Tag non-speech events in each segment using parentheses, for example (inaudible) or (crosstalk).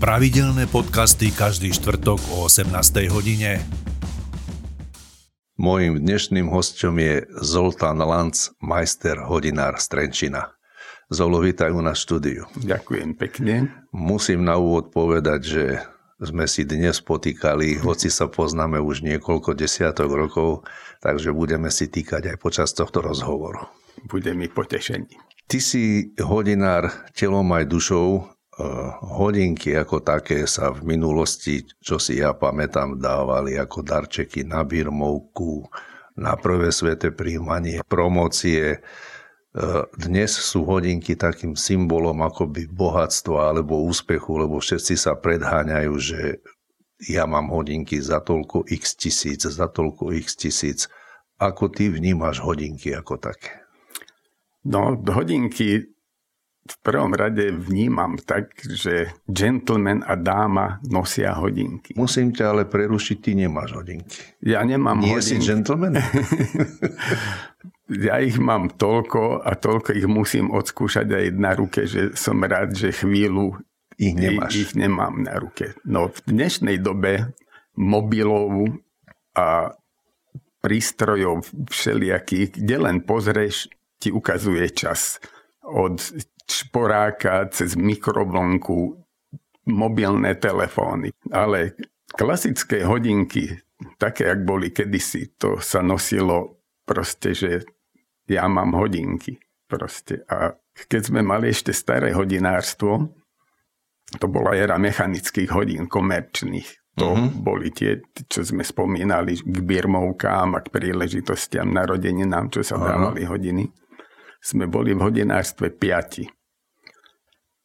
Pravidelné podcasty každý štvrtok o 18. hodine. Mojím dnešným hostom je Zoltán Lanc, majster hodinár z Trenčina. Zolo, vítaj u nás štúdiu. Ďakujem pekne. Musím na úvod povedať, že sme si dnes potýkali, hoci sa poznáme už niekoľko desiatok rokov, takže budeme si týkať aj počas tohto rozhovoru. Bude mi potešení. Ty si hodinár telom aj dušou. Eh, hodinky ako také sa v minulosti, čo si ja pamätám, dávali ako darčeky na birmovku, na prvé sveté príjmanie, promócie. Eh, dnes sú hodinky takým symbolom akoby bohatstva alebo úspechu, lebo všetci sa predháňajú, že ja mám hodinky za toľko x tisíc, za toľko x tisíc. Ako ty vnímaš hodinky ako také? No, hodinky v prvom rade vnímam tak, že gentleman a dáma nosia hodinky. Musím ťa ale prerušiť, ty nemáš hodinky. Ja nemám Nie hodinky. si gentleman? (laughs) ja ich mám toľko a toľko ich musím odskúšať aj na ruke, že som rád, že chvíľu ich nemáš. Ich nemám na ruke. No v dnešnej dobe mobilov a prístrojov všelijakých, kde len pozrieš, ti ukazuje čas. Od šporáka cez mikrovlnku, mobilné telefóny. Ale klasické hodinky, také, jak boli kedysi, to sa nosilo proste, že ja mám hodinky. Proste. A keď sme mali ešte staré hodinárstvo, to bola era mechanických hodín komerčných. To uh-huh. boli tie, čo sme spomínali k birmovkám a k príležitostiam narodeninám, čo sa dávali uh-huh. hodiny sme boli v hodinárstve piati.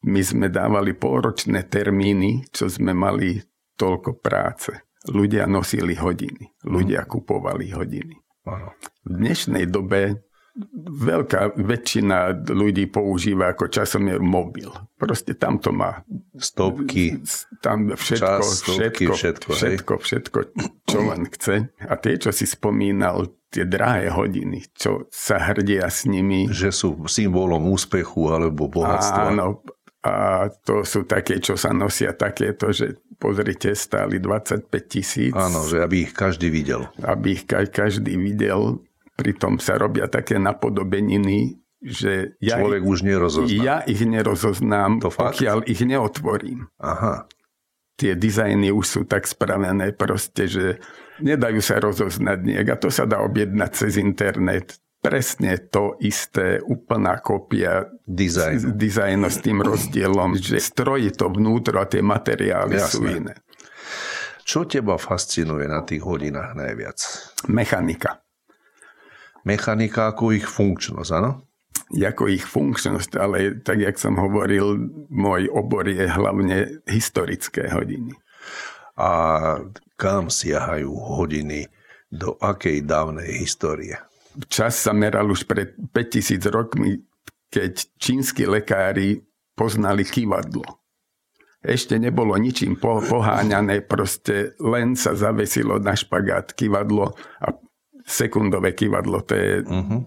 My sme dávali polročné termíny, čo sme mali toľko práce. Ľudia nosili hodiny, ľudia kupovali hodiny. V dnešnej dobe veľká väčšina ľudí používa ako časomier mobil. Proste tam to má stopky, tam všetko, čas, stopky, všetko, všetko, všetko, všetko, čo len chce. A tie, čo si spomínal, tie drahé hodiny, čo sa hrdia s nimi. Že sú symbolom úspechu alebo bohatstva. Áno, a to sú také, čo sa nosia takéto, že pozrite, stáli 25 tisíc. Áno, že aby ich každý videl. Aby ich každý videl. Pritom sa robia také napodobeniny, že ja Človek ich, už nerozozná. Ja ich nerozoznám, to pokiaľ fakt? ich neotvorím. Aha. Tie dizajny už sú tak spravené proste, že nedajú sa rozoznať niek a to sa dá objednať cez internet. Presne to isté, úplná dizajnu. dizajnu s tým rozdielom, že strojí to vnútro a tie materiály Jasné. sú iné. Čo teba fascinuje na tých hodinách najviac? Mechanika. Mechanika ako ich funkčnosť, áno? Ako ich funkčnosť, ale tak, jak som hovoril, môj obor je hlavne historické hodiny. A kam siahajú hodiny, do akej dávnej histórie? Čas sa meral už pred 5000 rokmi, keď čínsky lekári poznali kývadlo. Ešte nebolo ničím poháňané, proste len sa zavesilo na špagát kývadlo a sekundové kývadlo, to je uh-huh.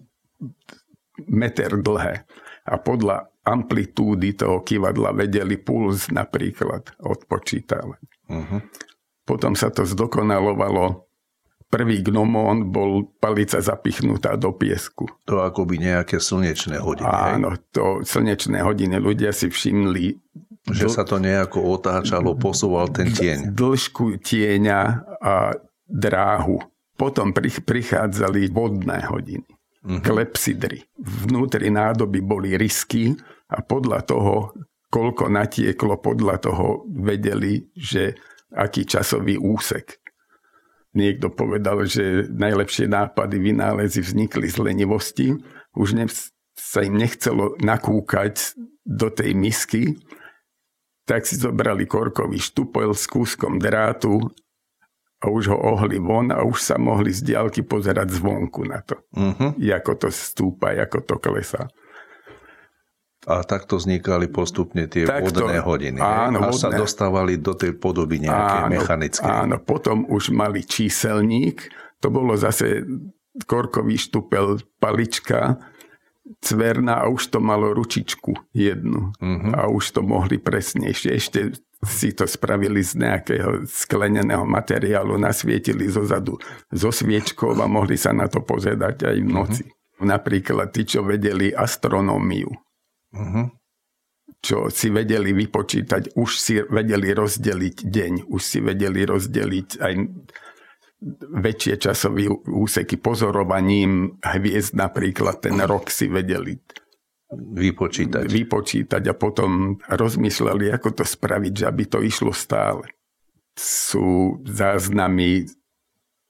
meter dlhé. A podľa amplitúdy toho kývadla vedeli puls napríklad odpočítavať. Uh-huh. Potom sa to zdokonalovalo. Prvý gnomón bol palica zapichnutá do piesku. To akoby nejaké slnečné hodiny. Áno, hej? to slnečné hodiny. Ľudia si všimli... Že sa to nejako otáčalo, posúval ten tieň. Dĺžku tieňa a dráhu. Potom prichádzali vodné hodiny. Uh-huh. Klepsidry. Vnútri nádoby boli risky a podľa toho, koľko natieklo, podľa toho vedeli, že aký časový úsek. Niekto povedal, že najlepšie nápady, vynálezy vznikli z lenivosti. Už ne, sa im nechcelo nakúkať do tej misky, tak si zobrali korkový štupel s kúskom drátu a už ho ohli von a už sa mohli z diálky pozerať zvonku na to. Uh-huh. Ako to stúpa, ako to klesá. A takto vznikali postupne tie takto, vodné hodiny. Áno, a vodné. sa dostávali do tej podoby nejakej mechanickej. Áno, potom už mali číselník, to bolo zase korkový štupel, palička, cverná a už to malo ručičku jednu. Uh-huh. A už to mohli presnejšie. Ešte si to spravili z nejakého skleneného materiálu, nasvietili zo zadu zo sviečkou a mohli sa na to pozerať aj v noci. Uh-huh. Napríklad tí, čo vedeli astronómiu. Uh-huh. Čo si vedeli vypočítať, už si vedeli rozdeliť deň, už si vedeli rozdeliť aj väčšie časové úseky pozorovaním hviezd napríklad ten rok si vedeli vypočítať. vypočítať a potom rozmýšľali, ako to spraviť, že aby to išlo stále. Sú záznamy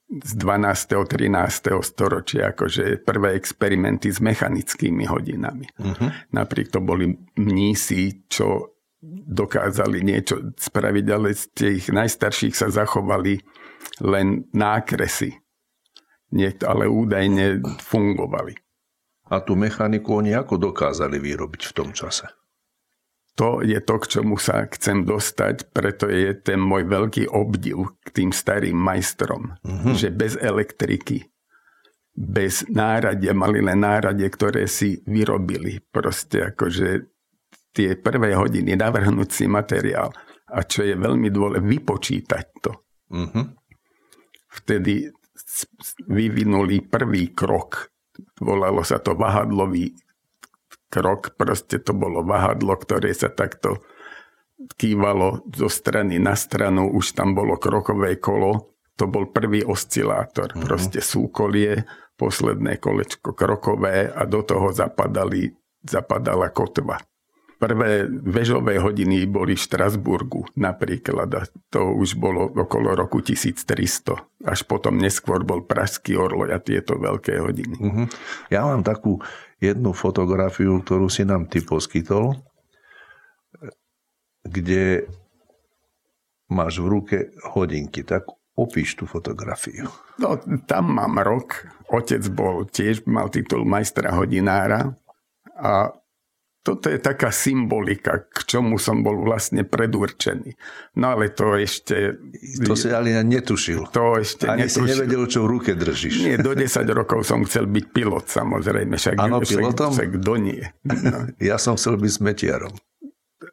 z 12. 13. storočia, akože prvé experimenty s mechanickými hodinami. Uh-huh. Napriek to boli mnísi, čo dokázali niečo spraviť, ale z tých najstarších sa zachovali len nákresy. Niekto, ale údajne fungovali. A tú mechaniku oni ako dokázali vyrobiť v tom čase? To je to, k čomu sa chcem dostať, preto je ten môj veľký obdiv k tým starým majstrom, mm-hmm. že bez elektriky, bez náradia, mali len náradie, ktoré si vyrobili. Proste akože tie prvé hodiny navrhnúť si materiál a čo je veľmi dôležité, vypočítať to. Mm-hmm. Vtedy vyvinuli prvý krok volalo sa to vahadlový krok, proste to bolo vahadlo, ktoré sa takto kývalo zo strany na stranu, už tam bolo krokové kolo, to bol prvý oscilátor, mm-hmm. proste súkolie, posledné kolečko krokové a do toho zapadali, zapadala kotva. Prvé vežové hodiny boli v Štrasburgu napríklad a to už bolo okolo roku 1300. Až potom neskôr bol Pražský orloj a tieto veľké hodiny. Uh-huh. Ja mám takú jednu fotografiu, ktorú si nám ty poskytol, kde máš v ruke hodinky. Tak opíš tú fotografiu. No, tam mám rok. Otec bol tiež, mal titul majstra hodinára a toto je taká symbolika, k čomu som bol vlastne predurčený. No ale to ešte... To si ale netušil. To ešte Ani netušil. si nevedel, čo v ruke držíš. Nie, do 10 rokov som chcel byť pilot, samozrejme. Však, Áno, pilotom? Však kto nie. No. (laughs) Ja som chcel byť smetiarom.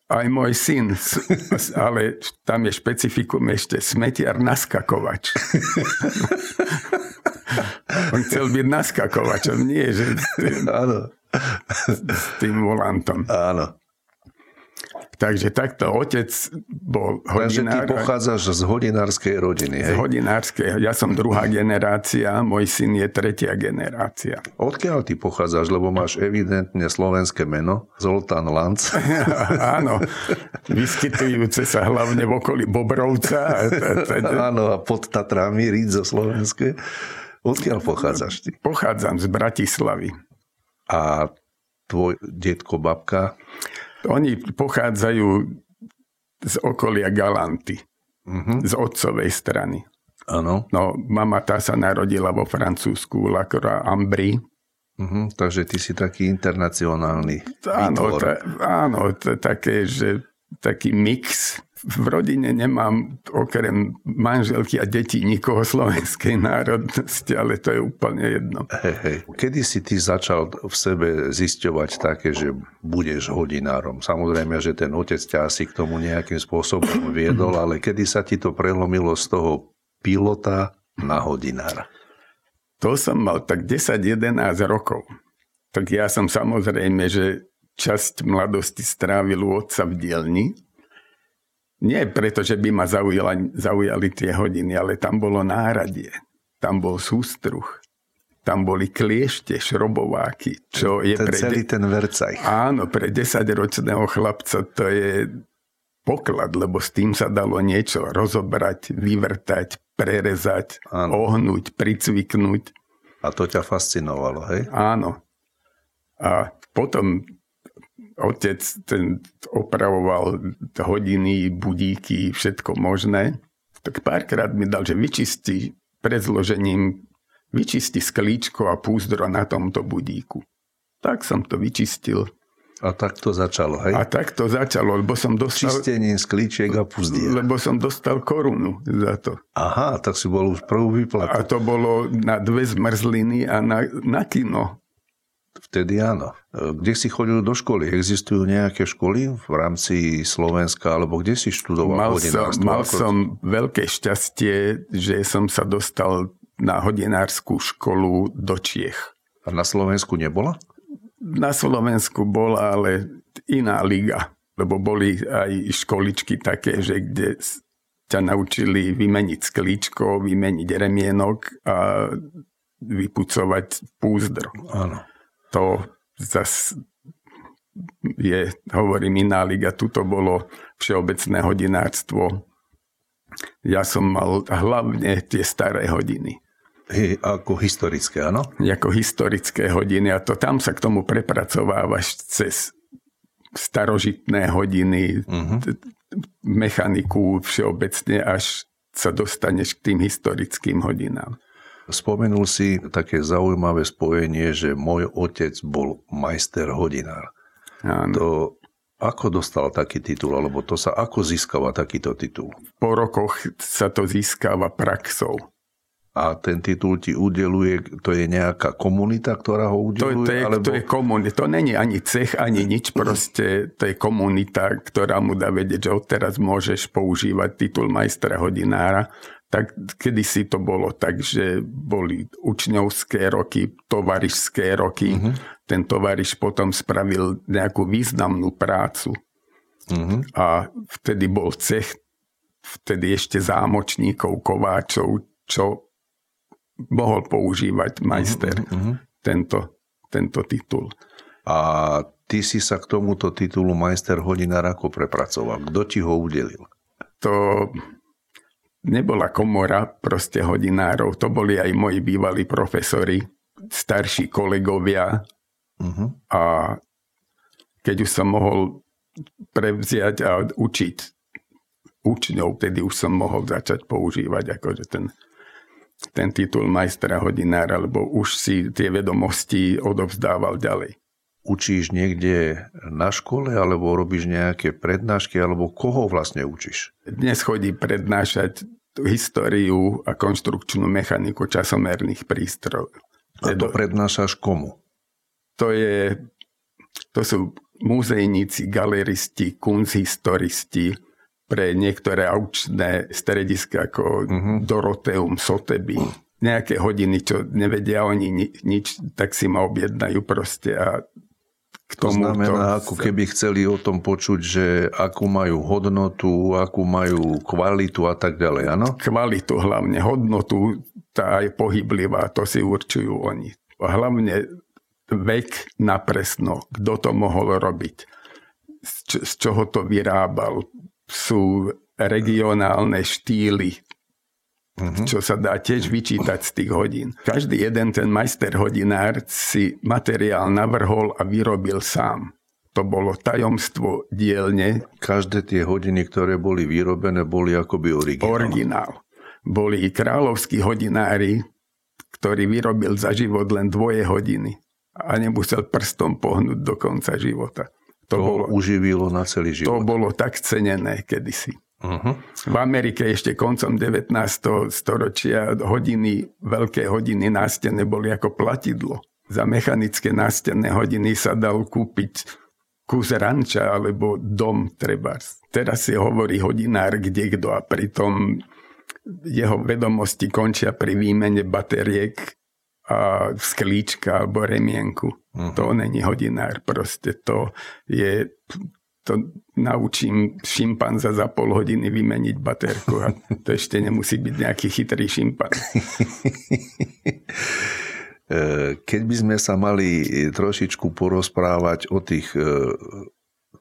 Aj môj syn, ale tam je špecifikum ešte smetiar naskakovač. (laughs) On chcel byť naskakovačom, nie, že... Áno s tým volantom. Áno. Takže takto otec bol hodinár. Takže ty pochádzaš z hodinárskej rodiny, hej? Z hodinárskej. Ja som druhá generácia, môj syn je tretia generácia. Odkiaľ ty pochádzaš, lebo máš evidentne slovenské meno, Zoltán Lanc. (laughs) Áno, vyskytujúce sa hlavne v okolí Bobrovca. (laughs) Áno, a pod Tatrami, Rídzo slovenské. Odkiaľ pochádzaš ty? Pochádzam z Bratislavy. A tvoj detko, babka? Oni pochádzajú z okolia Galanty, uh-huh. z otcovej strany. Áno. No, mama tá sa narodila vo Francúzsku, Lacroix Ambry. Uh-huh, takže ty si taký internacionálny Áno, ta, áno t- také, že taký mix v rodine nemám okrem manželky a detí nikoho slovenskej národnosti, ale to je úplne jedno. Hej, hej. Kedy si ty začal v sebe zisťovať také, že budeš hodinárom? Samozrejme, že ten otec ťa asi k tomu nejakým spôsobom viedol, (clears throat) ale kedy sa ti to prelomilo z toho pilota na hodinára? To som mal tak 10-11 rokov. Tak ja som samozrejme, že časť mladosti strávil u otca v dielni, nie preto, že by ma zaujali, zaujali tie hodiny, ale tam bolo náradie, tam bol sústruh, tam boli kliešte, šrobováky, čo je ten pre... celý ten vercaj. Áno, pre desaťročného chlapca to je poklad, lebo s tým sa dalo niečo rozobrať, vyvrtať, prerezať, áno. ohnúť, pricviknúť. A to ťa fascinovalo, hej? Áno. A potom otec ten opravoval hodiny, budíky, všetko možné, tak párkrát mi dal, že vyčisti pred zložením, vyčisti sklíčko a púzdro na tomto budíku. Tak som to vyčistil. A tak to začalo, hej? A tak to začalo, lebo som dostal... Čistením sklíčiek a púzdier. Lebo som dostal korunu za to. Aha, tak si bol už prvú výplatu. A to bolo na dve zmrzliny a na, na kino. Vtedy áno. E, kde si chodil do školy? Existujú nejaké školy v rámci Slovenska, alebo kde si študoval mal? Som, mal Ako... som veľké šťastie, že som sa dostal na hodinárskú školu do Čiech. A na Slovensku nebola? Na Slovensku bola, ale iná liga. Lebo boli aj školičky také, že kde ťa naučili vymeniť sklíčko, vymeniť remienok a vypucovať púzdro. Áno. To zas je, hovorím, iná liga. Tuto bolo všeobecné hodinárstvo. Ja som mal hlavne tie staré hodiny. Hey, ako historické, áno? Ako historické hodiny a to tam sa k tomu prepracovávaš cez starožitné hodiny, uh-huh mechaniku všeobecne, až sa dostaneš k tým historickým hodinám. Spomenul si také zaujímavé spojenie, že môj otec bol majster hodinár. Áno. To ako dostal taký titul, alebo to sa ako získava takýto titul? Po rokoch sa to získava praxou a ten titul ti udeluje, to je nejaká komunita, ktorá ho udeluje? To, to, je, alebo... to je komunita, to není ani cech, ani nič, proste to je komunita, ktorá mu dá vedieť, že odteraz môžeš používať titul majstra hodinára. Tak kedysi to bolo tak, že boli učňovské roky, tovarišské roky. Uh-huh. Ten tovariš potom spravil nejakú významnú prácu. Uh-huh. A vtedy bol cech, vtedy ešte zámočníkov, kováčov, čo mohol používať majster uh-huh. tento, tento titul. A ty si sa k tomuto titulu majster hodinár ako prepracoval? Kto ti ho udelil? To nebola komora proste hodinárov, to boli aj moji bývalí profesori, starší kolegovia uh-huh. a keď už som mohol prevziať a učiť učňov, tedy už som mohol začať používať akože ten ten titul majstra hodinára, lebo už si tie vedomosti odovzdával ďalej. Učíš niekde na škole, alebo robíš nejaké prednášky, alebo koho vlastne učíš? Dnes chodí prednášať históriu a konštrukčnú mechaniku časomerných prístrojov. A to prednášaš komu? To, je, to sú muzejníci, galeristi, kunsthistoristi, pre niektoré aučné strediska ako uh-huh. Doroteum, Soteby, nejaké hodiny, čo nevedia oni ni- nič, tak si ma objednajú proste a k tomu to znamená, ako keby chceli o tom počuť, že akú majú hodnotu, akú majú kvalitu a tak ďalej, áno? Kvalitu hlavne, hodnotu, tá je pohyblivá, to si určujú oni. A hlavne vek napresno, kto to mohol robiť, z, č- z čoho to vyrábal, sú regionálne štýly, uh-huh. čo sa dá tiež vyčítať z tých hodín. Každý jeden ten majster hodinár si materiál navrhol a vyrobil sám. To bolo tajomstvo dielne. Každé tie hodiny, ktoré boli vyrobené, boli akoby originál. Originál. Boli i kráľovskí hodinári, ktorý vyrobil za život len dvoje hodiny a nemusel prstom pohnúť do konca života. To, to bolo, uživilo na celý život. To bolo tak cenené kedysi. Uh-huh. V Amerike ešte koncom 19. storočia hodiny, veľké hodiny nástene boli ako platidlo. Za mechanické nástenné hodiny sa dal kúpiť kus ranča alebo dom treba. Teraz si hovorí hodinár kde kto a pritom jeho vedomosti končia pri výmene batériek a sklíčka alebo remienku. Uh-huh. To není hodinár, proste to je, to naučím šimpanza za pol hodiny vymeniť baterku a to ešte nemusí byť nejaký chytrý šimpan. (laughs) Keď by sme sa mali trošičku porozprávať o tých e,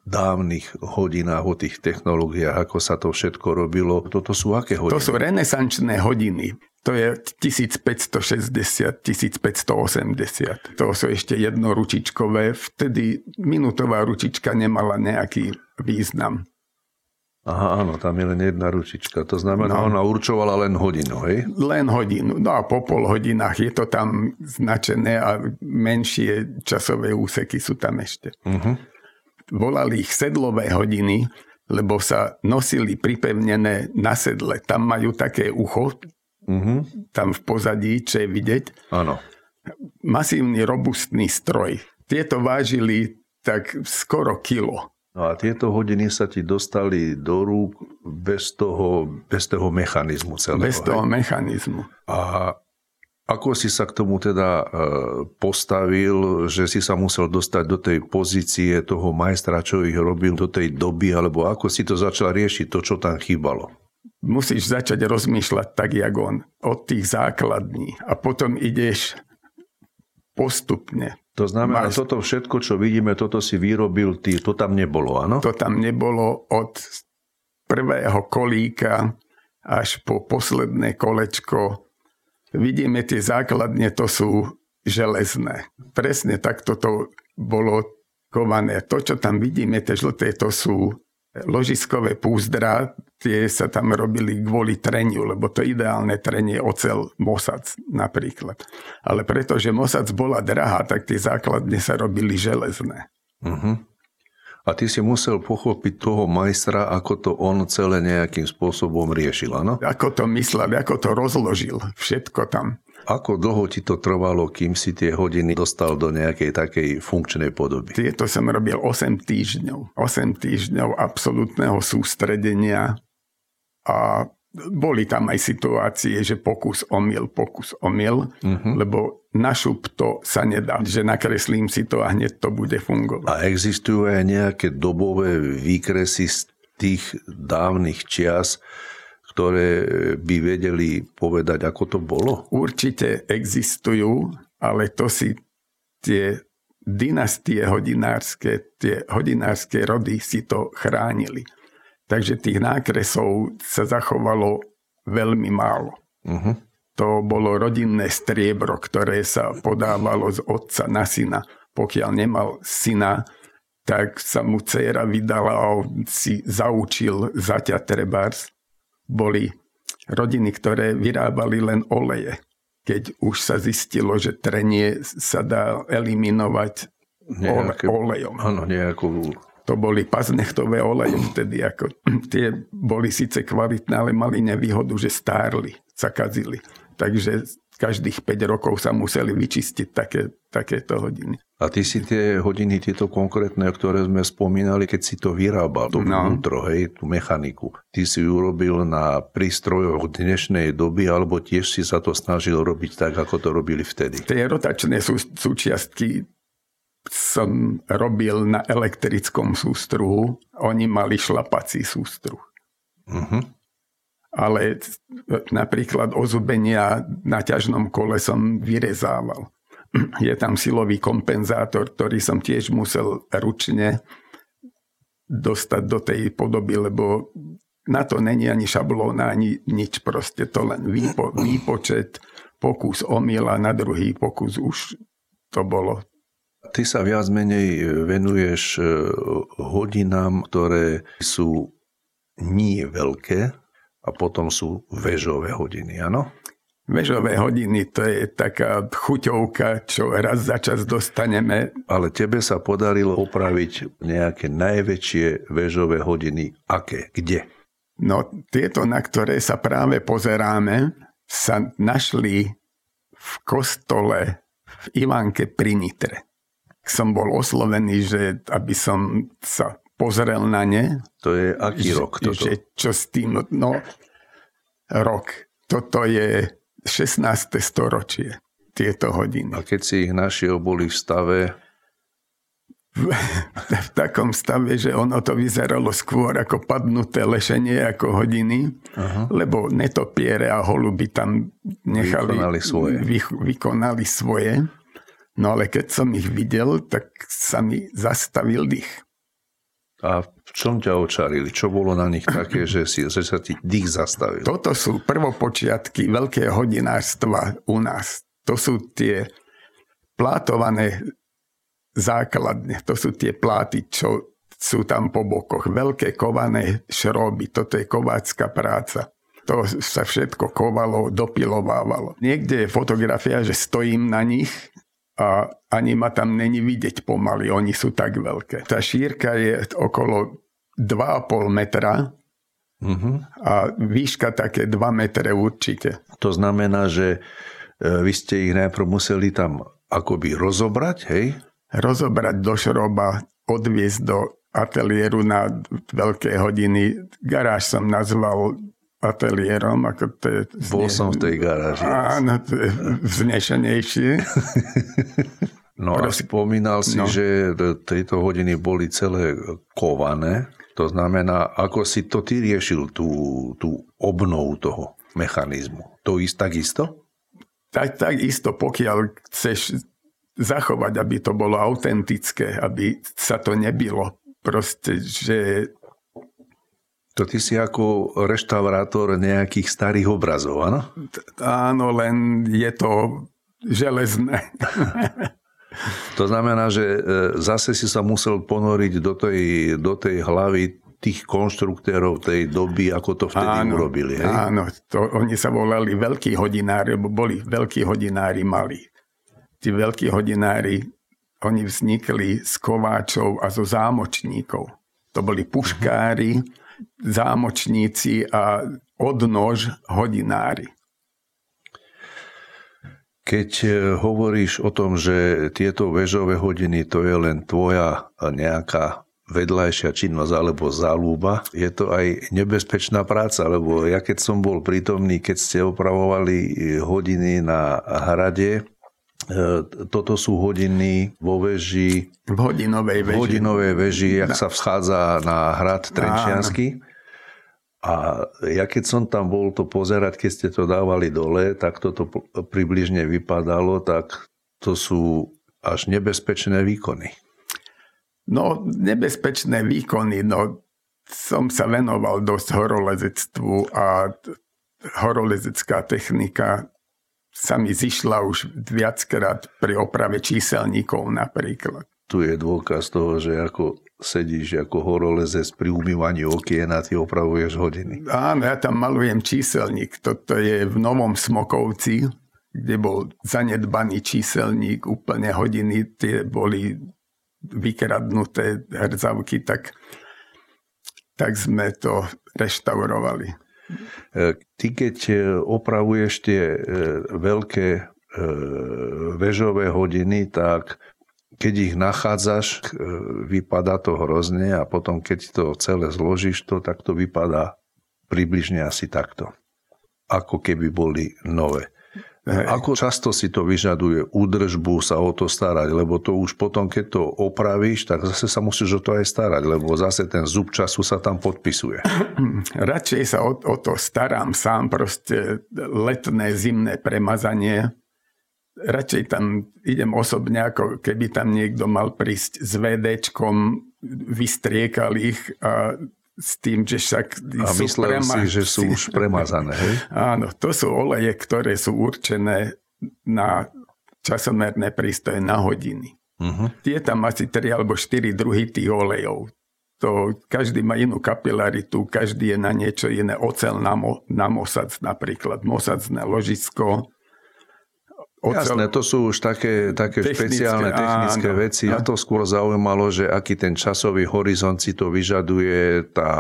dávnych hodinách, o tých technológiách, ako sa to všetko robilo. Toto sú aké hodiny? To sú renesančné hodiny. To je 1560, 1580. To sú ešte jednoručičkové. Vtedy minutová ručička nemala nejaký význam. Aha, áno, tam je len jedna ručička. To znamená, no. ona určovala len hodinu, hej? Len hodinu. No a po pol hodinách je to tam značené a menšie časové úseky sú tam ešte. Uh-huh. Volali ich sedlové hodiny, lebo sa nosili pripevnené na sedle. Tam majú také ucho, uh-huh. tam v pozadí, čo je vidieť. Áno. masívny, robustný stroj. Tieto vážili tak skoro kilo. No a tieto hodiny sa ti dostali do rúk bez toho, bez toho mechanizmu celého. Bez toho hej? mechanizmu. A ako si sa k tomu teda e, postavil, že si sa musel dostať do tej pozície toho majstra, čo ich robil do tej doby, alebo ako si to začal riešiť, to, čo tam chýbalo? Musíš začať rozmýšľať tak, jak on, od tých základní a potom ideš postupne. To znamená, Máš... toto všetko, čo vidíme, toto si vyrobil ty, to tam nebolo, áno? To tam nebolo od prvého kolíka až po posledné kolečko. Vidíme tie základne, to sú železné. Presne takto to bolo kované. To, čo tam vidíme, tie žlté, to sú ložiskové púzdra, tie sa tam robili kvôli treniu, lebo to ideálne trenie ocel Mosac napríklad. Ale pretože Mosac bola drahá, tak tie základne sa robili železné. Uh-huh. A ty si musel pochopiť toho majstra, ako to on celé nejakým spôsobom riešil, áno? Ako to myslel, ako to rozložil, všetko tam. Ako dlho ti to trvalo, kým si tie hodiny dostal do nejakej takej funkčnej podoby? Tieto som robil 8 týždňov. 8 týždňov absolútneho sústredenia a boli tam aj situácie, že pokus omyl, pokus omyl, uh-huh. lebo na šup to sa nedá, že nakreslím si to a hneď to bude fungovať. A existujú aj nejaké dobové výkresy z tých dávnych čias, ktoré by vedeli povedať, ako to bolo? Určite existujú, ale to si tie dynastie hodinárske, tie hodinárske rody si to chránili. Takže tých nákresov sa zachovalo veľmi málo. Uh-huh. To bolo rodinné striebro, ktoré sa podávalo z otca na syna. Pokiaľ nemal syna, tak sa mu dcera vydala a si zaučil zaťa trebárs boli rodiny, ktoré vyrábali len oleje. Keď už sa zistilo, že trenie sa dá eliminovať Nejaké, olejom. Áno, nejakú... To boli paznechtové oleje vtedy. Ako, tie boli síce kvalitné, ale mali nevýhodu, že stárli, sa kazili. Takže každých 5 rokov sa museli vyčistiť také, takéto hodiny. A ty si tie hodiny, tieto konkrétne, ktoré sme spomínali, keď si to vyrábal, to no. vnútro, hej, tú mechaniku, ty si urobil na prístrojoch dnešnej doby, alebo tiež si sa to snažil robiť tak, ako to robili vtedy? Tie rotačné sú, súčiastky som robil na elektrickom sústruhu, oni mali šlapací sústruh. Uh-huh ale napríklad ozubenia na ťažnom kole som vyrezával. Je tam silový kompenzátor, ktorý som tiež musel ručne dostať do tej podoby, lebo na to není ani šablóna, ani nič, proste to len výpo, výpočet, pokus omila, na druhý pokus už to bolo. Ty sa viac menej venuješ eh, hodinám, ktoré sú nie veľké, a potom sú väžové hodiny, áno? Vežové hodiny, to je taká chuťovka, čo raz za čas dostaneme. Ale tebe sa podarilo opraviť nejaké najväčšie vežové hodiny. Aké? Kde? No, tieto, na ktoré sa práve pozeráme, sa našli v kostole v Ivanke pri Nitre. Som bol oslovený, že aby som sa pozrel na ne. To je aký že, rok toto? Že čo s tým, no rok. Toto je 16. storočie, tieto hodiny. A keď si ich našiel, boli v stave? V, v takom stave, že ono to vyzeralo skôr ako padnuté lešenie, ako hodiny, Aha. lebo netopiere a holuby tam nechali, vykonali svoje. Vy, vykonali svoje. No ale keď som ich videl, tak sa mi zastavil dých. A v čom ťa očarili? Čo bolo na nich také, že, si, že sa ti dých zastavil? Toto sú prvopočiatky veľkého hodinárstva u nás. To sú tie plátované základne. To sú tie pláty, čo sú tam po bokoch. Veľké kované šroby. Toto je kovácká práca. To sa všetko kovalo, dopilovávalo. Niekde je fotografia, že stojím na nich a ani ma tam není vidieť pomaly, oni sú tak veľké. Tá šírka je okolo 2,5 metra uh-huh. a výška také 2 metre určite. To znamená, že vy ste ich najprv museli tam akoby rozobrať, hej? Rozobrať do šroba, odviezť do ateliéru na veľké hodiny. Garáž som nazval ateliérom. Ako to je Bol som v tej garáži. Áno, to je vznešenejšie. (laughs) no a spomínal si, no. že tejto hodiny boli celé kované. To znamená, ako si to ty riešil, tú, tú obnovu toho mechanizmu? To ist takisto? Tak, tak isto, pokiaľ chceš zachovať, aby to bolo autentické, aby sa to nebilo. Proste, že to ty si ako reštaurátor nejakých starých obrazov, áno? Áno, len je to železné. (laughs) to znamená, že e, zase si sa musel ponoriť do tej, do tej hlavy tých konštruktérov tej doby, ako to vtedy áno, urobili. Hej? Áno, to, oni sa volali veľkí hodinári, lebo boli veľkí hodinári malí. Tí veľkí hodinári, oni vznikli z kováčov a zo zámočníkov. To boli puškári, uh-huh zámočníci a odnož hodinári. Keď e, hovoríš o tom, že tieto väžové hodiny to je len tvoja nejaká vedľajšia činnosť alebo záľuba, je to aj nebezpečná práca, lebo ja keď som bol prítomný, keď ste opravovali e, hodiny na hrade, toto sú hodiny vo veži. V hodinovej veži. V hodinovej veži, jak sa vschádza na hrad Trenčiansky. A ja keď som tam bol to pozerať, keď ste to dávali dole, tak toto približne vypadalo, tak to sú až nebezpečné výkony. No, nebezpečné výkony, no som sa venoval dosť horolezectvu a horolezecká technika sa mi zišla už viackrát pri oprave číselníkov napríklad. Tu je dôkaz toho, že ako sedíš ako horolezec pri umývaní okien a ty opravuješ hodiny. Áno, ja tam malujem číselník. Toto je v Novom Smokovci, kde bol zanedbaný číselník, úplne hodiny tie boli vykradnuté hrdzavky, tak, tak sme to reštaurovali. E, ty keď e, opravuješ tie e, veľké vežové hodiny, tak keď ich nachádzaš, vypadá to hrozne a potom keď to celé zložíš to, tak to vypadá približne asi takto. Ako keby boli nové. Ako často si to vyžaduje údržbu, sa o to starať, lebo to už potom, keď to opravíš, tak zase sa musíš o to aj starať, lebo zase ten zub času sa tam podpisuje. (clears throat) Radšej sa o, o to starám sám, proste letné, zimné premazanie. Radšej tam idem osobne, ako keby tam niekto mal prísť s VDčkom, vystriekal ich a s tým, že však a sú myslel prema... si, že sú už premazané, hej? (laughs) Áno, to sú oleje, ktoré sú určené na časomerné prístroje na hodiny. Uh-huh. Je tam asi 3 alebo 4 druhy tých olejov. To, každý má inú kapilaritu, každý je na niečo iné. Ocel na, mo, na mosac napríklad, mosacné ložisko, Ocel... Jasné, to sú už také, také technické, špeciálne technické áno, veci. A to skôr zaujímalo, že aký ten časový horizont si to vyžaduje, tá,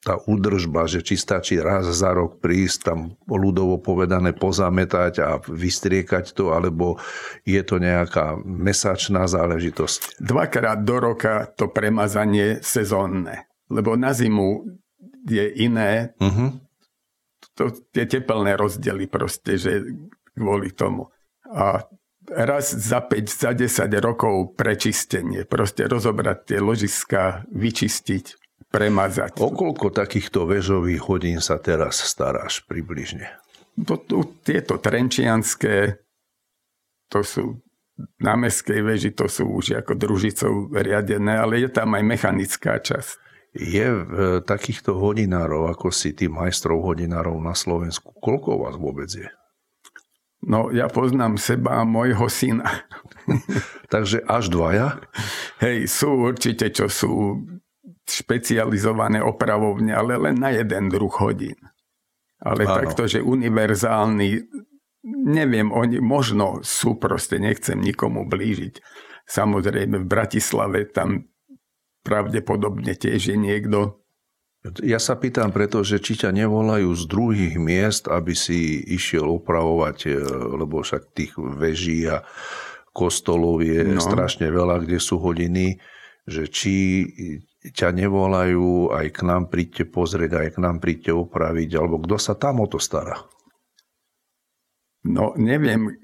tá údržba, že či stačí raz za rok prísť, tam ľudovo povedané pozametať a vystriekať to, alebo je to nejaká mesačná záležitosť. Dvakrát do roka to premazanie sezónne, lebo na zimu je iné. Uh-huh. To, tie tepelné rozdiely proste, že kvôli tomu. A raz za 5, za 10 rokov prečistenie. Proste rozobrať tie ložiska, vyčistiť, premazať. O koľko takýchto väžových hodín sa teraz staráš približne? To, to, tieto trenčianské, to sú na meskej veži, to sú už ako družicou riadené, ale je tam aj mechanická časť. Je v takýchto hodinárov, ako si tí majstrov hodinárov na Slovensku, koľko vás vôbec je? No, ja poznám seba a môjho syna. (laughs) Takže až dvaja? Hej, sú určite, čo sú špecializované opravovne, ale len na jeden druh hodín. Ale ano. takto, že univerzálny, neviem, oni možno sú proste, nechcem nikomu blížiť. Samozrejme v Bratislave tam pravdepodobne tiež je niekto. Ja sa pýtam preto, že či ťa nevolajú z druhých miest, aby si išiel opravovať, e, lebo však tých veží a kostolov je no. strašne veľa, kde sú hodiny, že či ťa nevolajú, aj k nám príďte pozrieť, aj k nám príďte opraviť, alebo kto sa tam o to stará? No, neviem,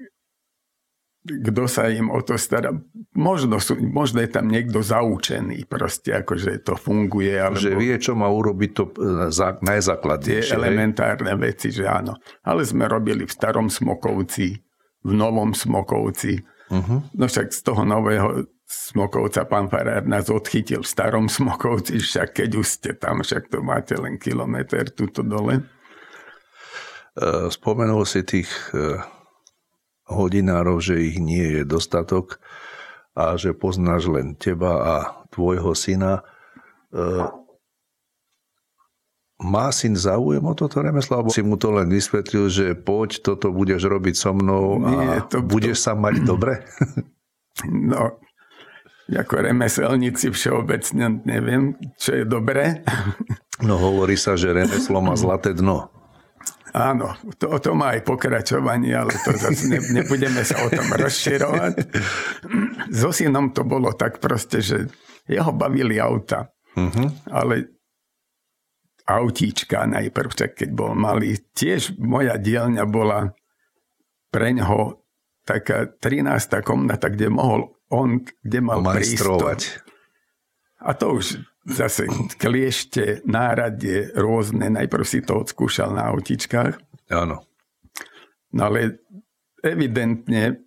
kto sa im o to stará. Možno, sú, možno je tam niekto zaučený proste, akože to funguje. Alebo že vie, čo má urobiť to e, najzákladnejšie. Tie elementárne hej? veci, že áno. Ale sme robili v starom Smokovci, v novom Smokovci. Uh-huh. No však z toho nového Smokovca pán Farár nás odchytil v starom Smokovci, však keď už ste tam, však to máte len kilometr tuto dole. E, spomenul si tých e, hodinárov, že ich nie je dostatok a že poznáš len teba a tvojho syna. E, má syn záujem o toto remeslo, alebo si mu to len vysvetlil, že poď, toto budeš robiť so mnou a Nie, to, budeš sa mať dobre? (laughs) No, ako remeselníci všeobecne neviem, čo je dobré. No hovorí sa, že remeslo má zlaté dno. Áno, to, to má aj pokračovanie, ale to zase ne, nebudeme sa o tom rozširovať. (clears throat) So synom to bolo tak proste, že jeho bavili auta, uh-huh. ale autíčka najprv, keď bol malý. Tiež moja dielňa bola pre ňoho taká 13. komnata, kde mohol on, kde mal prístup. A to už zase kliešte, náradie rôzne. Najprv si to odskúšal na autičkách. Áno. No ale evidentne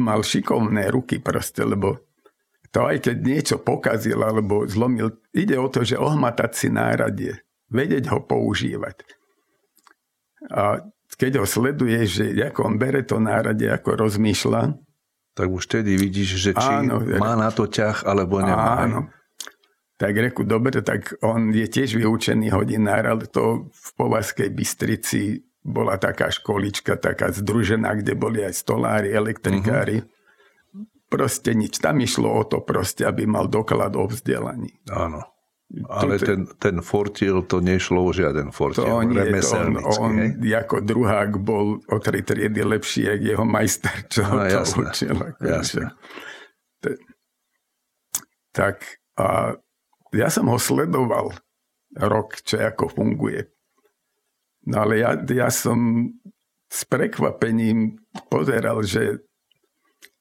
mal šikovné ruky proste, lebo to aj keď niečo pokazil alebo zlomil, ide o to, že ohmatať si náradie, vedieť ho používať. A keď ho sleduje, že ako on bere to náradie, ako rozmýšľa, tak už vtedy vidíš, že či áno, má na to ťah, alebo nemá. Áno. Tak reku, dobre, tak on je tiež vyučený hodinár, ale to v Povazkej Bystrici bola taká školička, taká združená, kde boli aj stolári, elektrikári. Uh-huh. Proste nič. Tam išlo o to proste, aby mal doklad o vzdelaní. Áno. Ale Tuto, ten, ten fortil, to nešlo o žiaden fortil. To nie, to on, on ako druhák bol o tri triedy lepší, jak jeho majster, (laughs) čo no, to jasné, učil. Jasné. Tak a ja som ho sledoval rok, čo ako funguje. No ale ja, ja som s prekvapením pozeral, že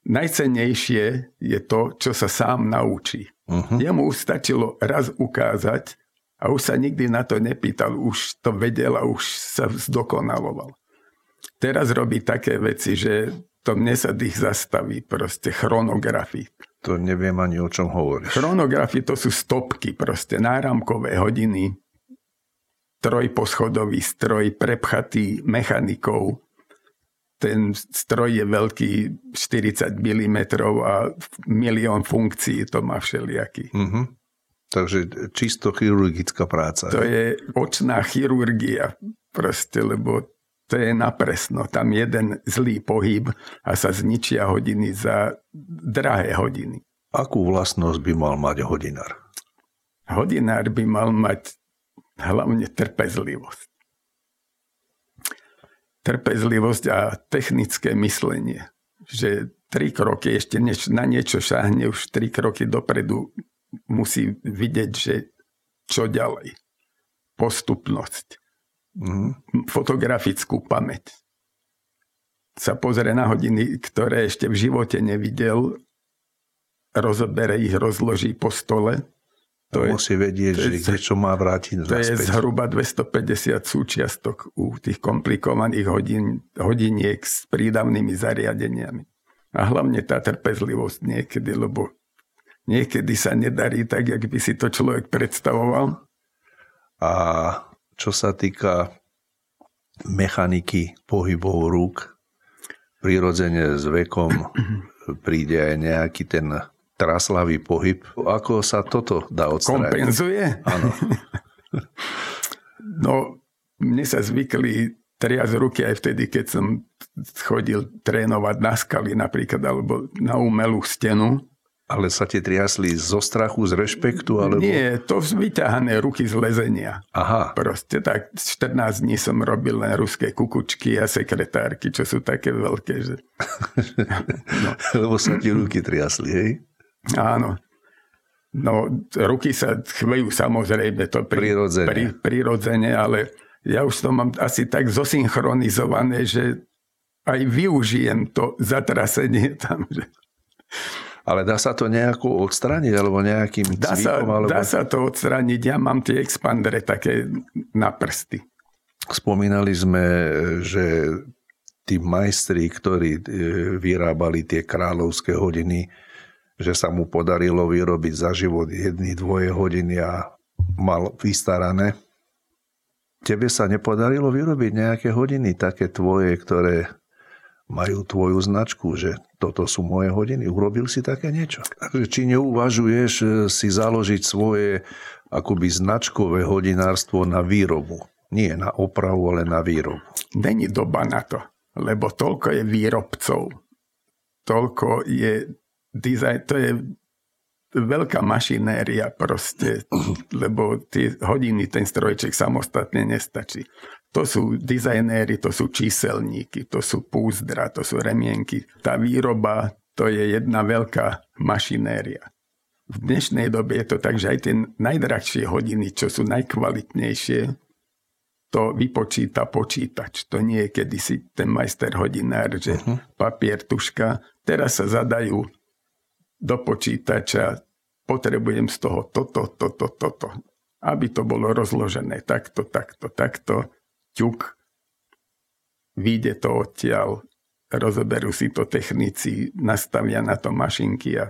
najcennejšie je to, čo sa sám naučí. Uh-huh. Jemu už stačilo raz ukázať a už sa nikdy na to nepýtal, už to vedel a už sa zdokonaloval. Teraz robí také veci, že to mne sa dých zastaví, proste chronografy. To neviem ani o čom hovoríš. Chronografy to sú stopky, proste náramkové hodiny, trojposchodový stroj prepchatý mechanikou, ten stroj je veľký 40 mm a milión funkcií to má všelijaký. Uh-huh. Takže čisto chirurgická práca. To je očná chirurgia proste, lebo to je napresno. Tam jeden zlý pohyb a sa zničia hodiny za drahé hodiny. Akú vlastnosť by mal mať hodinár? Hodinár by mal mať hlavne trpezlivosť trpezlivosť a technické myslenie. Že tri kroky, ešte než na niečo šahne, už tri kroky dopredu musí vidieť, že čo ďalej. Postupnosť. Mm. Fotografickú pamäť. Sa pozrie na hodiny, ktoré ešte v živote nevidel, rozobere ich, rozloží po stole to musí vedieť, to že je, kde čo má vrátiť To naspäť. je zhruba 250 súčiastok u tých komplikovaných hodin, hodiniek s prídavnými zariadeniami. A hlavne tá trpezlivosť niekedy, lebo niekedy sa nedarí tak, jak by si to človek predstavoval. A čo sa týka mechaniky pohybov rúk, prirodzene s vekom (clears throat) príde aj nejaký ten traslavý pohyb. Ako sa toto dá odstrániť? Kompenzuje? Áno. (laughs) no, mne sa zvykli triasť ruky aj vtedy, keď som chodil trénovať na skaly napríklad, alebo na umelú stenu. Ale sa ti triasli zo strachu, z rešpektu? Alebo... Nie, to vyťahané ruky z lezenia. Aha. Proste tak 14 dní som robil len ruské kukučky a sekretárky, čo sú také veľké. Že... (laughs) no. Lebo sa ti ruky triasli, hej? Áno. No, ruky sa chvejú samozrejme, to pri, prirodzene. Pri, prirodzene, ale ja už to mám asi tak zosynchronizované, že aj využijem to zatrasenie tam. Že... Ale dá sa to nejako odstrániť, alebo nejakým dá cvikom? Sa, alebo... Dá sa to odstrániť. Ja mám tie expandere také na prsty. Spomínali sme, že tí majstri, ktorí e, vyrábali tie kráľovské hodiny, že sa mu podarilo vyrobiť za život jedny, dvoje hodiny a mal vystarané. Tebe sa nepodarilo vyrobiť nejaké hodiny, také tvoje, ktoré majú tvoju značku, že toto sú moje hodiny. Urobil si také niečo? Či neuvažuješ e, si založiť svoje akoby značkové hodinárstvo na výrobu? Nie na opravu, ale na výrobu. Není doba na to, lebo toľko je výrobcov, toľko je dizajn, to je veľká mašinéria proste, lebo tie hodiny, ten strojček samostatne nestačí. To sú dizajnéri, to sú číselníky, to sú púzdra, to sú remienky. Tá výroba, to je jedna veľká mašinéria. V dnešnej dobe je to tak, že aj tie najdrahšie hodiny, čo sú najkvalitnejšie, to vypočíta počítač. To nie je kedysi ten majster hodinár, že uh-huh. papier, tuška. Teraz sa zadajú do počítača, potrebujem z toho toto, toto, toto. Aby to bolo rozložené takto, takto, takto. Ťuk, vyjde to odtiaľ, rozoberú si to technici, nastavia na to mašinky a...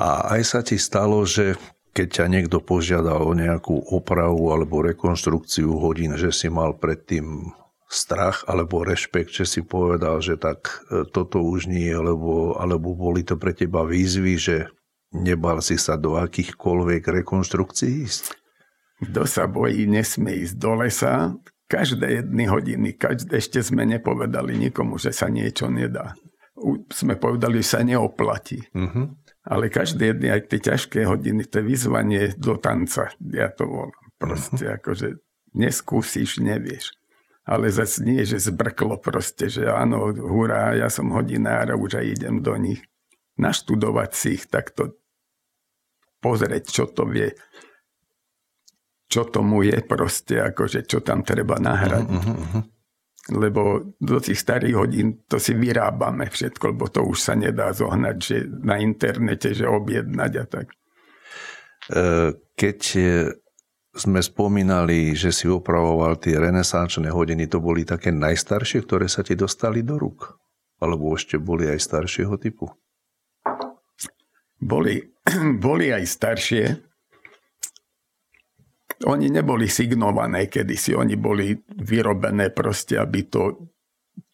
A aj sa ti stalo, že keď ťa niekto požiadal o nejakú opravu alebo rekonštrukciu hodín, že si mal predtým strach alebo rešpekt, že si povedal, že tak e, toto už nie, alebo, alebo boli to pre teba výzvy, že nebal si sa do akýchkoľvek rekonštrukcií ísť? Kto sa bojí, nesmie ísť do lesa. Každé jedny hodiny, každé, ešte sme nepovedali nikomu, že sa niečo nedá. U, sme povedali, že sa neoplatí. Uh-huh. Ale každé jedny, aj tie ťažké hodiny, to je vyzvanie do tanca, ja to volám. Proste uh-huh. akože neskúsiš, nevieš. Ale zase nie, že zbrklo proste, že áno, hurá, ja som hodinár a už aj idem do nich. Naštudovať si ich takto, pozrieť, čo to vie čo tomu je proste, akože čo tam treba nahrať. Uh-huh, uh-huh. Lebo do tých starých hodín to si vyrábame všetko, lebo to už sa nedá zohnať, že na internete, že objednať a tak. E, keď sme spomínali, že si opravoval tie renesančné hodiny, to boli také najstaršie, ktoré sa ti dostali do rúk? Alebo ešte boli aj staršieho typu? Boli, (clears throat) boli aj staršie, oni neboli signované kedysi, oni boli vyrobené proste, aby to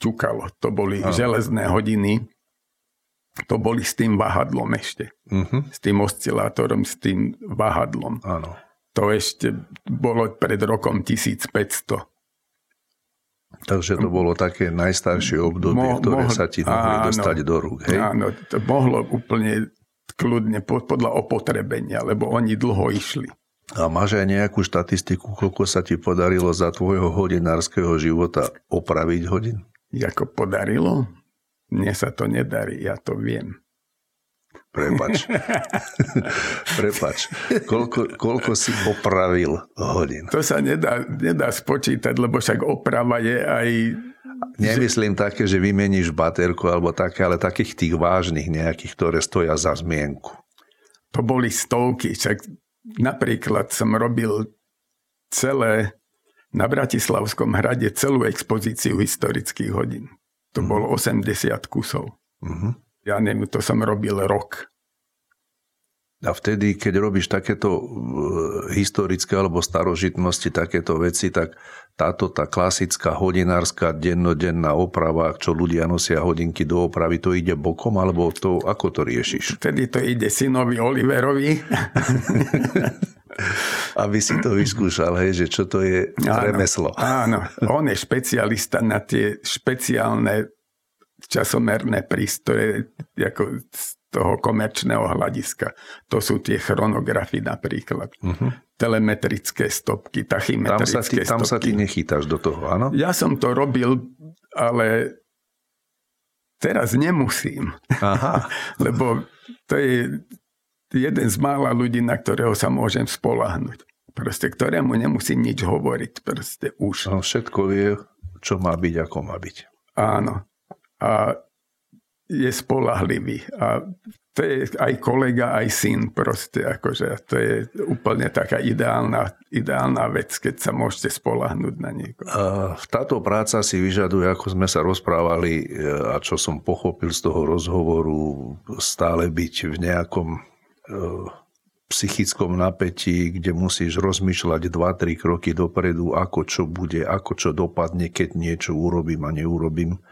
ťukalo. To boli Aha. železné hodiny, to boli s tým váhadlom ešte. Uh-huh. S tým oscilátorom, s tým váhadlom. Áno. To ešte bolo pred rokom 1500. Takže to bolo také najstaršie obdobie, Mo, ktoré mohol, sa ti mohli áno, dostať do rúk. Hej? Áno, to mohlo úplne kľudne podľa opotrebenia, lebo oni dlho išli. A máš aj nejakú štatistiku, koľko sa ti podarilo za tvojho hodinárskeho života opraviť hodin? Ako podarilo? Mne sa to nedarí, ja to viem. Prepač. (laughs) Prepač. Koľko, koľko si opravil hodín? To sa nedá, nedá spočítať, lebo však oprava je aj... Nemyslím také, že vymeníš baterku alebo také, ale takých tých vážnych nejakých, ktoré stoja za zmienku. To boli stovky, však Napríklad som robil celé na Bratislavskom hrade celú expozíciu historických hodín. To mm. bolo 80 kusov. Mm-hmm. Ja neviem, to som robil rok. A vtedy, keď robíš takéto uh, historické alebo starožitnosti, takéto veci, tak táto tá klasická hodinárska dennodenná oprava, čo ľudia nosia hodinky do opravy, to ide bokom, alebo to, ako to riešiš? Vtedy to ide synovi Oliverovi. (laughs) Aby si to vyskúšal, hej, že čo to je áno, remeslo. Áno, on je špecialista na tie špeciálne časomerné prístroje ako z toho komerčného hľadiska. To sú tie chronografy napríklad. Uh-huh. Telemetrické stopky, tachymetrické tam sa ty, Tam stopky. sa ty nechytáš do toho, áno? Ja som to robil, ale teraz nemusím. Aha. (laughs) Lebo to je jeden z mála ľudí, na ktorého sa môžem spolahnuť. Proste, ktorému nemusím nič hovoriť. Proste už. On všetko vie, čo má byť, ako má byť. Áno. A je spolahlivý. A to je aj kolega, aj syn proste. Akože to je úplne taká ideálna, ideálna vec, keď sa môžete spolahnuť na niekoho. Táto práca si vyžaduje, ako sme sa rozprávali e, a čo som pochopil z toho rozhovoru, stále byť v nejakom e, psychickom napätí, kde musíš rozmýšľať 2-3 kroky dopredu, ako čo bude, ako čo dopadne, keď niečo urobím a neurobím.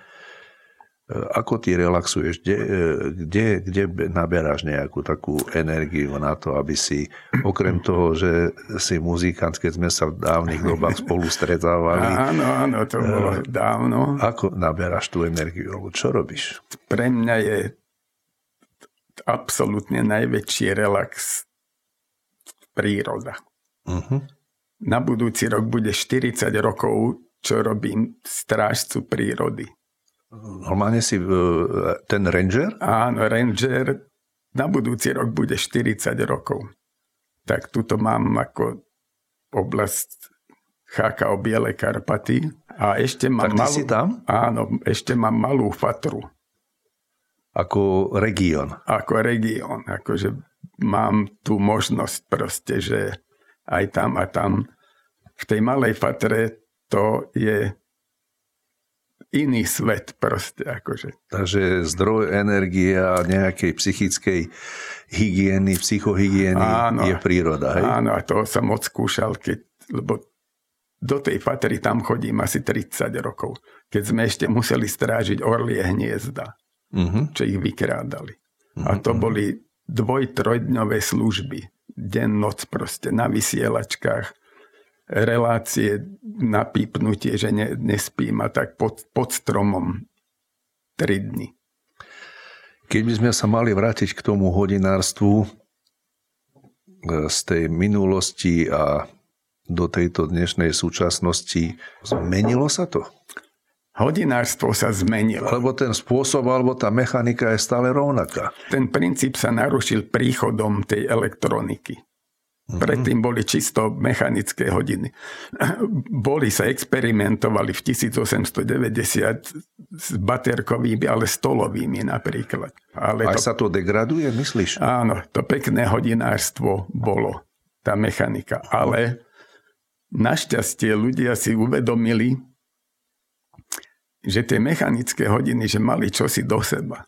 E, ako ty relaxuješ? Kde, e, kde, kde naberáš nejakú takú energiu na to, aby si, okrem toho, že si muzikant, keď sme sa v dávnych dobách spolu stretávali. (laughs) Áno, áno, to bolo e, dávno. Ako naberáš tú energiu? Čo robíš? Pre mňa je absolútne najväčší relax príroda. Uh-huh. Na budúci rok bude 40 rokov, čo robím strážcu prírody. Normálne si ten ranger? Áno, ranger. Na budúci rok bude 40 rokov. Tak tuto mám ako oblast o Biele Karpaty. A ešte mám tak malú, si tam? Áno, ešte mám malú fatru. Ako región? Ako región. Akože mám tú možnosť proste, že aj tam a tam v tej malej fatre to je iný svet proste. Akože. Takže zdroj energie a nejakej psychickej hygieny, psychohygieny áno, je príroda. Hej? Áno, a to som odskúšal, keď, lebo do tej fatry tam chodím asi 30 rokov, keď sme ešte museli strážiť orlie hniezda, uh-huh. čo ich vykrádali. Uh-huh. A to mhm, mhm. boli dvoj, trojdňové služby. Deň, noc proste na vysielačkách. Relácie na pípnutie, že ne, nespím a tak pod, pod stromom tri dny. Keď by sme sa mali vrátiť k tomu hodinárstvu e, z tej minulosti a do tejto dnešnej súčasnosti, zmenilo sa to? hodinárstvo sa zmenilo. Lebo ten spôsob alebo tá mechanika je stále rovnaká. Ten princíp sa narušil príchodom tej elektroniky. Mhm. Predtým boli čisto mechanické hodiny. (clears throat) Boli sa experimentovali v 1890 s baterkovými, ale stolovými napríklad. Ale Aj to, sa to degraduje, myslíš? Áno, to pekné hodinárstvo bolo, tá mechanika. Ale našťastie ľudia si uvedomili, že tie mechanické hodiny, že mali čosi do seba.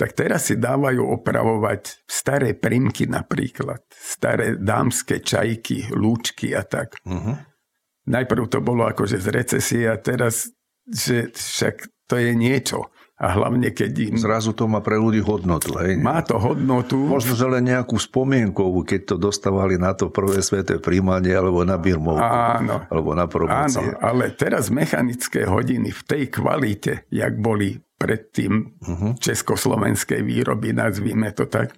Tak teraz si dávajú opravovať staré primky napríklad, staré dámske čajky, lúčky a tak. Uh-huh. Najprv to bolo akože z recesie a teraz, že však to je niečo. A hlavne, keď im... Zrazu to má pre ľudí hodnotu. Hej? Má to hodnotu. Možno, že len nejakú spomienkovú, keď to dostávali na to prvé sveté príjmanie, alebo na birmovku. Áno. Alebo na promócie. Áno, ale teraz mechanické hodiny v tej kvalite, jak boli predtým uh-huh. československej výroby, nazvíme to tak,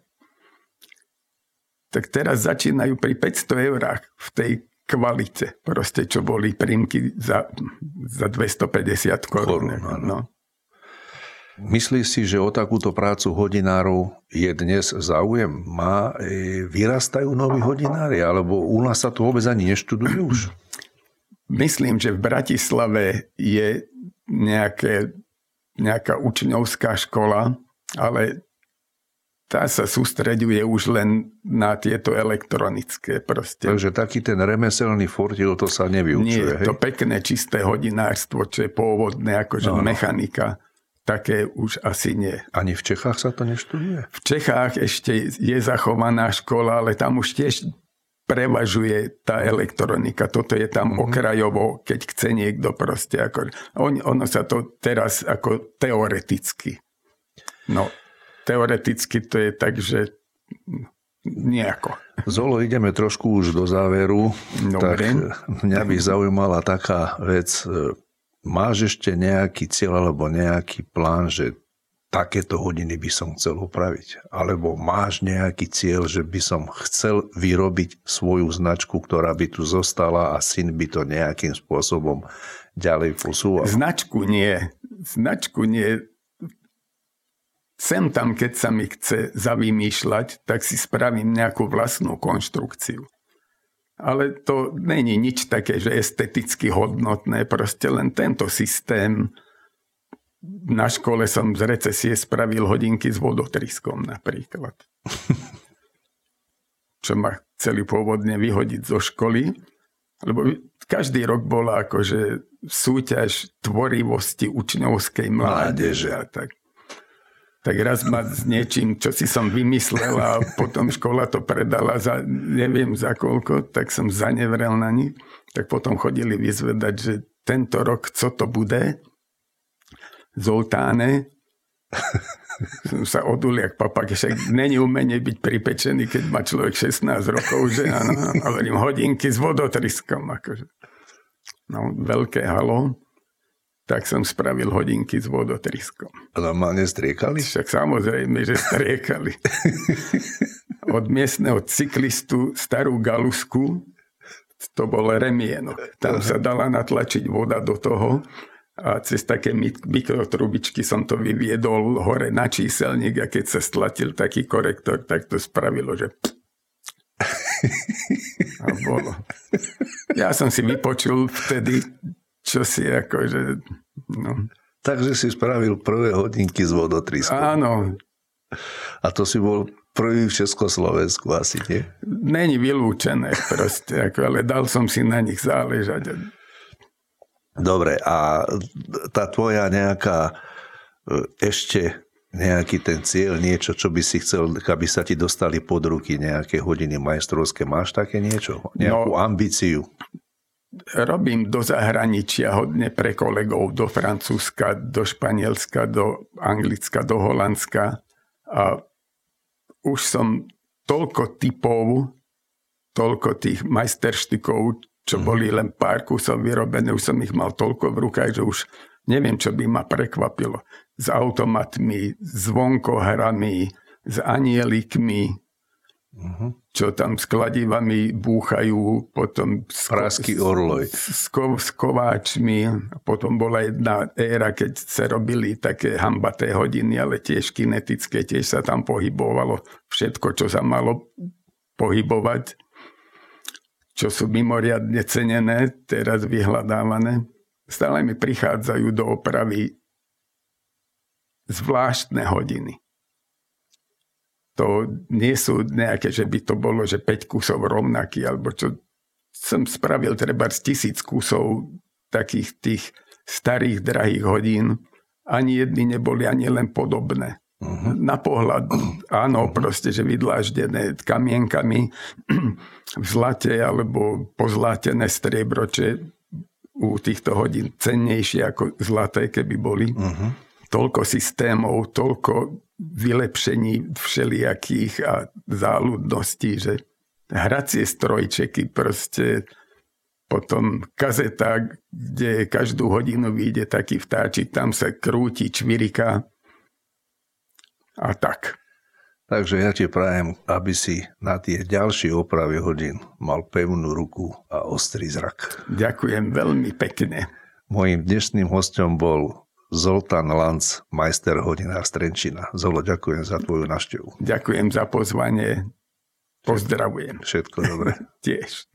tak teraz začínajú pri 500 eurách v tej kvalite, proste čo boli prímky za, za 250 korún. No. Myslíš si, že o takúto prácu hodinárov je dnes záujem? Má, e, vyrastajú noví hodinári? Alebo u nás sa to vôbec ani neštudujú už? Myslím, že v Bratislave je nejaké, nejaká učňovská škola, ale tá sa sústreďuje už len na tieto elektronické proste. Takže taký ten remeselný fortil, to sa nevyučuje. Nie, to pekné čisté hodinárstvo, čo je pôvodné, akože no, no. mechanika také už asi nie. Ani v Čechách sa to neštuduje? V Čechách ešte je zachovaná škola, ale tam už tiež prevažuje tá elektronika. Toto je tam mm-hmm. okrajovo, keď chce niekto proste. Ako, on, ono sa to teraz ako teoreticky. No, teoreticky to je tak, že nejako. Zolo, ideme trošku už do záveru. Dobre. Tak mňa by zaujímala taká vec máš ešte nejaký cieľ alebo nejaký plán, že takéto hodiny by som chcel upraviť? Alebo máš nejaký cieľ, že by som chcel vyrobiť svoju značku, ktorá by tu zostala a syn by to nejakým spôsobom ďalej posúval? Značku nie. Značku nie. Sem tam, keď sa mi chce zavymýšľať, tak si spravím nejakú vlastnú konštrukciu. Ale to není nič také, že esteticky hodnotné, proste len tento systém na škole som z recesie spravil hodinky s vodotriskom napríklad. (laughs) Čo ma chceli pôvodne vyhodiť zo školy, lebo každý rok bola akože súťaž tvorivosti učňovskej mládeže a tak. Tak raz ma s niečím, čo si som vymyslel a (laughs) potom škola to predala za neviem za koľko, tak som zanevrel na nich. Tak potom chodili vyzvedať, že tento rok co to bude Zoltáne. som sa odul jak papak, však není umenie byť pripečený, keď má človek 16 rokov, že áno, a hovorím hodinky s vodotriskom. Akože. No, veľké halo. Tak som spravil hodinky s vodotriskom. A normálne striekali? Však samozrejme, že striekali. Od miestneho cyklistu starú galusku, to bol remienok. Tam sa dala natlačiť voda do toho a cez také mikrotrubičky som to vyviedol hore na číselník a keď sa stlatil taký korektor, tak to spravilo, že (laughs) a bolo. Ja som si vypočul vtedy, čo si akože... No. Takže si spravil prvé hodinky z vodotriskom. Áno. A to si bol prvý v Československu asi, nie? Není vylúčené proste, ako, ale dal som si na nich záležať. Dobre, a tá tvoja nejaká e, ešte nejaký ten cieľ, niečo, čo by si chcel, aby sa ti dostali pod ruky nejaké hodiny majstrovské. Máš také niečo? Nejakú no, ambíciu? Robím do zahraničia hodne pre kolegov, do Francúzska, do Španielska, do Anglicka, do Holandska. A už som toľko typov, toľko tých majsterštikov, čo mm. boli len pár kusov vyrobené, už som ich mal toľko v rukách, že už neviem, čo by ma prekvapilo. S automatmi, zvonkohrami, s anielikmi, mm-hmm. čo tam s kladivami búchajú, potom s, Prásky orloj. S, s, s kováčmi. Potom bola jedna éra, keď sa robili také hambaté hodiny, ale tiež kinetické, tiež sa tam pohybovalo všetko, čo sa malo pohybovať čo sú mimoriadne cenené, teraz vyhľadávané, stále mi prichádzajú do opravy zvláštne hodiny. To nie sú nejaké, že by to bolo, že 5 kusov rovnaký, alebo čo som spravil treba z tisíc kusov takých tých starých, drahých hodín. Ani jedny neboli ani len podobné. Uh-huh. Na pohľad, áno, uh-huh. proste, že vydláždené kamienkami (clears throat) v zlate alebo pozlátené striebro, čo je u týchto hodín cennejšie ako zlaté, keby boli. Uh-huh. Toľko systémov, toľko vylepšení všelijakých a záľudností, že hracie strojčeky proste potom kazeta, kde každú hodinu vyjde taký vtáčik, tam sa krúti čvirika a tak. Takže ja ti prajem, aby si na tie ďalšie opravy hodín mal pevnú ruku a ostrý zrak. Ďakujem veľmi pekne. Mojím dnešným hostom bol Zoltán Lanc, majster hodinár Strenčina. Zolo, ďakujem za tvoju naštevu. Ďakujem za pozvanie. Pozdravujem. Všetko dobré. (laughs) Tiež.